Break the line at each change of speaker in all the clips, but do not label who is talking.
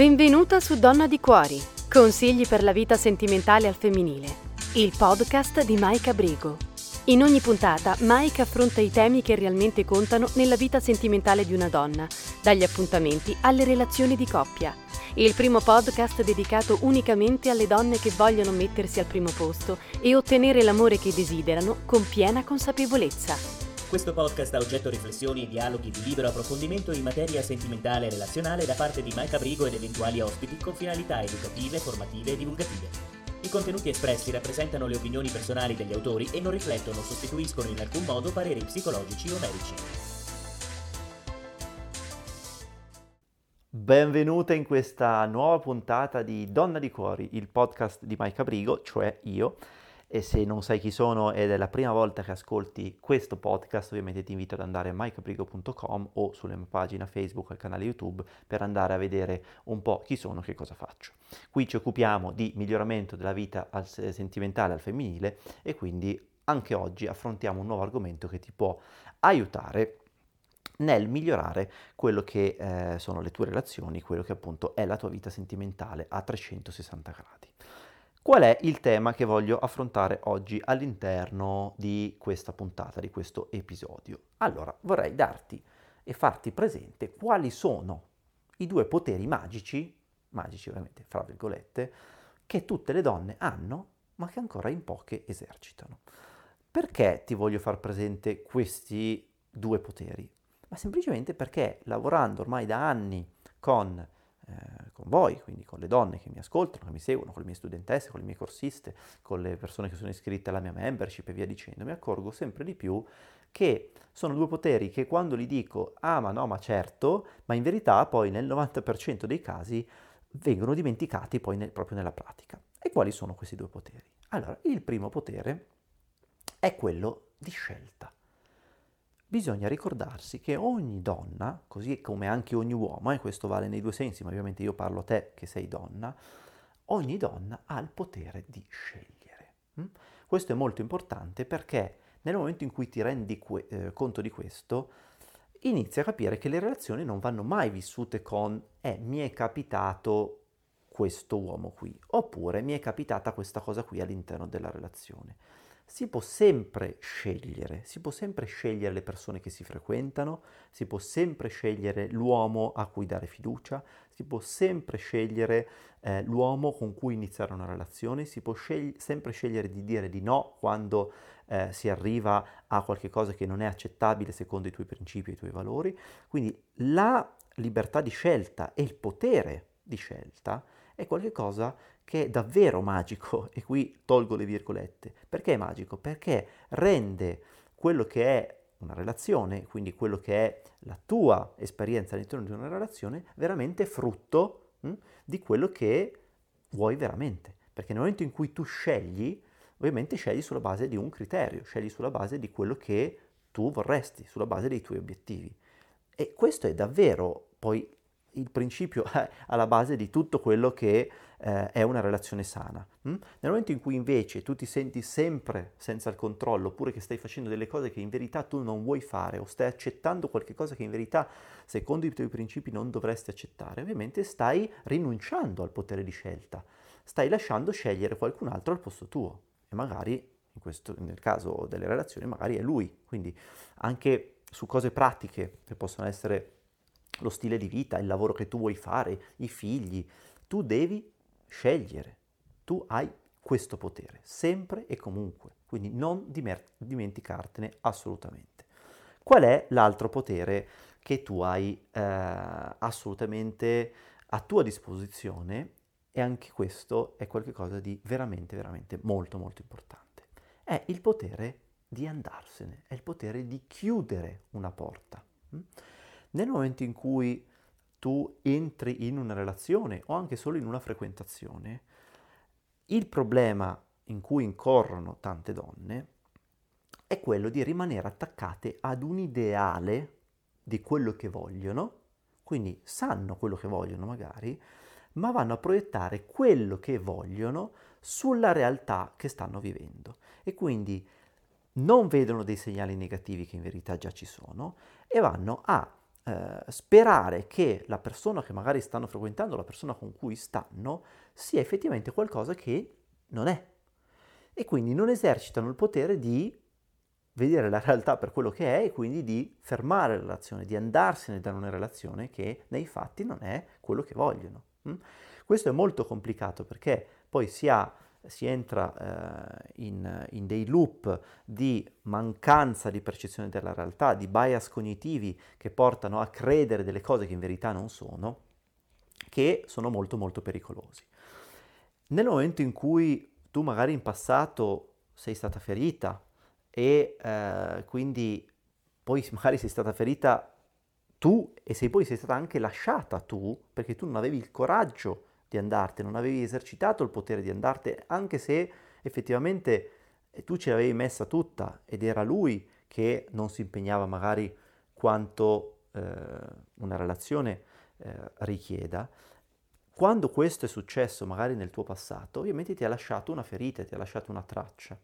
Benvenuta su Donna di Cuori, consigli per la vita sentimentale al femminile, il podcast di Maika Brigo. In ogni puntata Maika affronta i temi che realmente contano nella vita sentimentale di una donna, dagli appuntamenti alle relazioni di coppia. Il primo podcast dedicato unicamente alle donne che vogliono mettersi al primo posto e ottenere l'amore che desiderano con piena consapevolezza.
Questo podcast ha oggetto riflessioni e dialoghi di libero approfondimento in materia sentimentale e relazionale da parte di Maika Brigo ed eventuali ospiti con finalità educative, formative e divulgative. I contenuti espressi rappresentano le opinioni personali degli autori e non riflettono o sostituiscono in alcun modo pareri psicologici o medici.
Benvenute in questa nuova puntata di Donna di Cuori, il podcast di Maika Brigo, cioè io e se non sai chi sono ed è la prima volta che ascolti questo podcast, ovviamente ti invito ad andare a mikeabrigo.com o sulla mia pagina Facebook al canale YouTube per andare a vedere un po' chi sono e che cosa faccio. Qui ci occupiamo di miglioramento della vita al, sentimentale al femminile e quindi anche oggi affrontiamo un nuovo argomento che ti può aiutare nel migliorare quello che eh, sono le tue relazioni, quello che appunto è la tua vita sentimentale a 360 gradi. Qual è il tema che voglio affrontare oggi all'interno di questa puntata, di questo episodio? Allora, vorrei darti e farti presente quali sono i due poteri magici, magici ovviamente fra virgolette, che tutte le donne hanno, ma che ancora in poche esercitano. Perché ti voglio far presente questi due poteri? Ma semplicemente perché lavorando ormai da anni con eh, con voi, quindi con le donne che mi ascoltano, che mi seguono, con le mie studentesse, con le mie corsiste, con le persone che sono iscritte alla mia membership e via dicendo, mi accorgo sempre di più che sono due poteri che quando li dico, ah ma no, ma certo, ma in verità poi nel 90% dei casi vengono dimenticati poi nel, proprio nella pratica. E quali sono questi due poteri? Allora, il primo potere è quello di scelta bisogna ricordarsi che ogni donna, così come anche ogni uomo, e questo vale nei due sensi, ma ovviamente io parlo a te che sei donna, ogni donna ha il potere di scegliere. Mm? Questo è molto importante perché nel momento in cui ti rendi que- eh, conto di questo, inizi a capire che le relazioni non vanno mai vissute con eh, mi è capitato questo uomo qui, oppure mi è capitata questa cosa qui all'interno della relazione si può sempre scegliere, si può sempre scegliere le persone che si frequentano, si può sempre scegliere l'uomo a cui dare fiducia, si può sempre scegliere eh, l'uomo con cui iniziare una relazione, si può scegli- sempre scegliere di dire di no quando eh, si arriva a qualcosa che non è accettabile secondo i tuoi principi e i tuoi valori. Quindi la libertà di scelta e il potere di scelta è qualcosa che è davvero magico, e qui tolgo le virgolette. Perché è magico? Perché rende quello che è una relazione, quindi quello che è la tua esperienza all'interno di una relazione, veramente frutto mh, hm, di quello che vuoi veramente. Perché nel momento in cui tu scegli, ovviamente scegli sulla base di un criterio, scegli sulla base di quello che tu vorresti, sulla base dei tuoi obiettivi. E questo è davvero poi il principio alla base di tutto quello che eh, è una relazione sana. Hm? Nel momento in cui invece tu ti senti sempre senza il controllo, oppure che stai facendo delle cose che in verità tu non vuoi fare, o stai accettando qualcosa che in verità secondo i tuoi principi non dovresti accettare, ovviamente stai rinunciando al potere di scelta, stai lasciando scegliere qualcun altro al posto tuo e magari questo, nel caso delle relazioni magari è lui, quindi anche su cose pratiche che possono essere lo stile di vita, il lavoro che tu vuoi fare, i figli. Tu devi scegliere. Tu hai questo potere, sempre e comunque. Quindi non dimenticartene assolutamente. Qual è l'altro potere che tu hai eh, assolutamente a tua disposizione? E anche questo è qualcosa di veramente, veramente molto, molto importante. È il potere di andarsene, è il potere di chiudere una porta. Mm? Nel momento in cui tu entri in una relazione o anche solo in una frequentazione, il problema in cui incorrono tante donne è quello di rimanere attaccate ad un ideale di quello che vogliono, quindi sanno quello che vogliono magari, ma vanno a proiettare quello che vogliono sulla realtà che stanno vivendo. E quindi non vedono dei segnali negativi che in verità già ci sono e vanno a eh, sperare che la persona che magari stanno frequentando, la persona con cui stanno, sia effettivamente qualcosa che non è. E quindi non esercitano il potere di vedere la realtà per quello che è e quindi di fermare la relazione, di andarsene da una relazione che nei fatti non è quello che vogliono. Mm? Questo è molto complicato perché poi si, ha, si entra eh, in, in, dei loop di mancanza di percezione della realtà, di bias cognitivi che portano a credere delle cose che in verità non sono, che sono molto molto pericolosi. Nel momento in cui tu magari in passato sei stata ferita e eh, quindi poi magari sei stata ferita tu e se poi sei stata anche lasciata tu perché tu non avevi il coraggio di andartene, non avevi esercitato il potere di andartene, anche se effettivamente eh, tu ce l'avevi messa tutta ed era lui che non si impegnava magari quanto eh, una relazione eh, richieda. Quando questo è successo magari nel tuo passato, ovviamente ti ha lasciato una ferita, ti ha lasciato una traccia.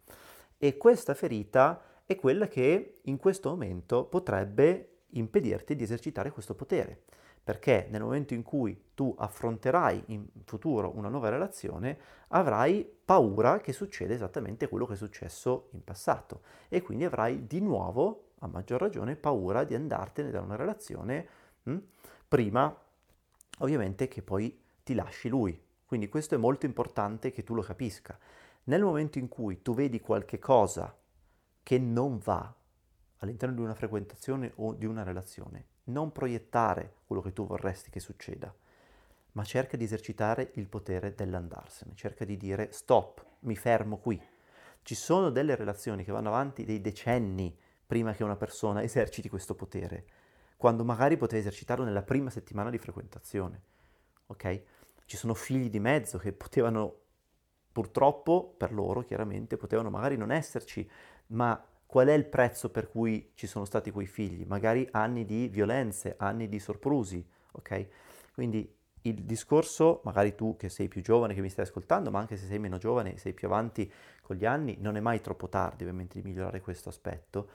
E questa ferita è quella che in questo momento potrebbe impedirti di esercitare questo potere. Perché nel momento in cui tu affronterai in futuro una nuova relazione, avrai paura che succeda esattamente quello che è successo in passato. E quindi avrai di nuovo, a maggior ragione, paura di andartene da una relazione hm, prima, ovviamente, che poi ti lasci lui. Quindi questo è molto importante che tu lo capisca. Nel momento in cui tu vedi qualche cosa che non va all'interno di una frequentazione o di una relazione, non proiettare quello che tu vorresti che succeda, ma cerca di esercitare il potere dell'andarsene, cerca di dire stop, mi fermo qui. Ci sono delle relazioni che vanno avanti dei decenni prima che una persona eserciti questo potere, quando magari poteva esercitarlo nella prima settimana di frequentazione. Ok? Ci sono figli di mezzo che potevano Purtroppo per loro chiaramente potevano magari non esserci, ma qual è il prezzo per cui ci sono stati quei figli? Magari anni di violenze, anni di sorprusi, ok? Quindi il discorso, magari tu che sei più giovane che mi stai ascoltando, ma anche se sei meno giovane, sei più avanti con gli anni, non è mai troppo tardi ovviamente di migliorare questo aspetto,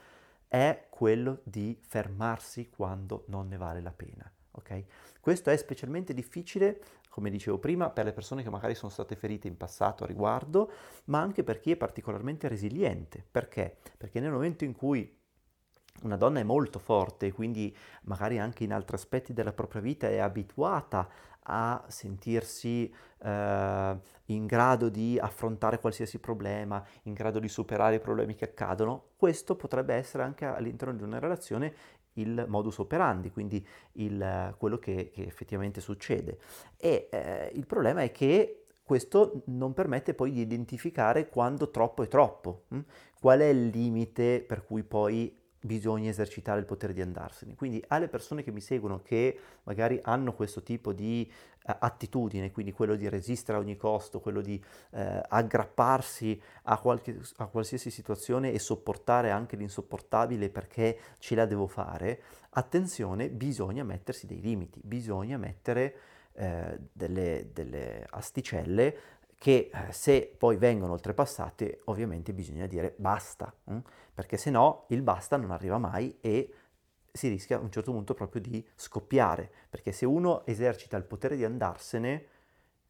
è quello di fermarsi quando non ne vale la pena. ok? Questo è specialmente difficile come dicevo prima, per le persone che magari sono state ferite in passato a riguardo, ma anche per chi è particolarmente resiliente. Perché? Perché nel momento in cui una donna è molto forte quindi magari anche in altri aspetti della propria vita è abituata a sentirsi eh, in grado di affrontare qualsiasi problema, in grado di superare i problemi che accadono, questo potrebbe essere anche all'interno di una relazione il modus operandi, quindi il, quello che, che, effettivamente succede. E eh, il problema è che questo non permette poi di identificare quando troppo è troppo, hm? qual è il limite per cui poi bisogna esercitare il potere di andarsene. Quindi alle persone che mi seguono che magari hanno questo tipo di uh, attitudine, quindi quello di resistere a ogni costo, quello di uh, aggrapparsi a, qualche, a, qualsiasi situazione e sopportare anche l'insopportabile perché ce la devo fare, attenzione, bisogna mettersi dei limiti, bisogna mettere uh, delle, delle asticelle che eh, se poi vengono oltrepassate ovviamente bisogna dire basta, hm? perché se no il basta non arriva mai e si rischia a un certo punto proprio di scoppiare, perché se uno esercita il potere di andarsene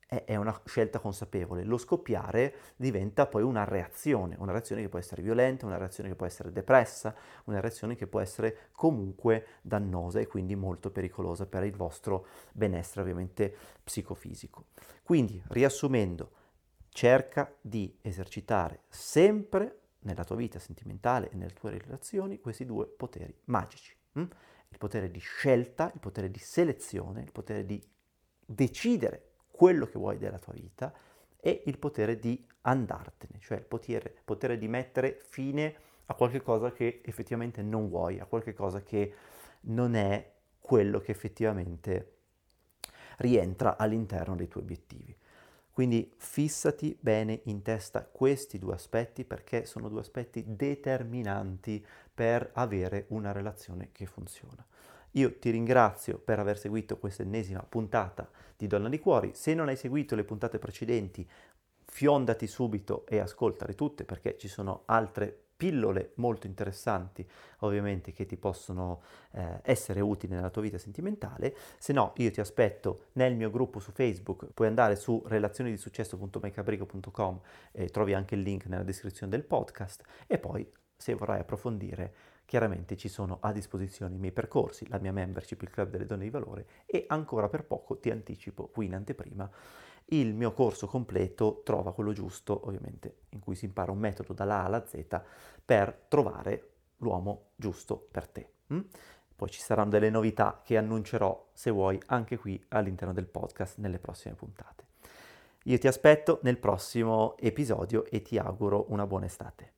è una scelta consapevole, lo scoppiare diventa poi una reazione, una reazione che può essere violenta, una reazione che può essere depressa, una reazione che può essere comunque dannosa e quindi molto pericolosa per il vostro benessere ovviamente psicofisico. Quindi riassumendo, cerca di esercitare sempre nella tua vita sentimentale e nelle tue relazioni questi due poteri magici. Hm? Il potere di scelta, il potere di selezione, il potere di decidere quello che vuoi della tua vita e il potere di andartene, cioè il potere, potere di mettere fine a qualche cosa che effettivamente non vuoi, a qualche cosa che non è quello che effettivamente rientra all'interno dei tuoi obiettivi. Quindi fissati bene in testa questi due aspetti perché sono due aspetti determinanti per avere una relazione che funziona. Io ti ringrazio per aver seguito questa ennesima puntata di Donna di Cuori. Se non hai seguito le puntate precedenti, fiondati subito e ascoltale tutte perché ci sono altre pillole molto interessanti ovviamente che ti possono eh, essere utili nella tua vita sentimentale. Se no io ti aspetto nel mio gruppo su Facebook, puoi andare su relazionidisuccesso.maicabrico.com e trovi anche il link nella descrizione del podcast e poi se vorrai approfondire chiaramente ci sono a disposizione i miei percorsi, la mia membership, il club delle donne di valore e ancora per poco ti anticipo qui in anteprima il mio corso completo trova quello giusto, ovviamente, in cui si impara un metodo dalla A alla Z per trovare l'uomo giusto per te. Mm? Poi ci saranno delle novità che annuncerò, se vuoi, anche qui all'interno del podcast nelle prossime puntate. Io ti aspetto nel prossimo episodio e ti auguro una buona estate.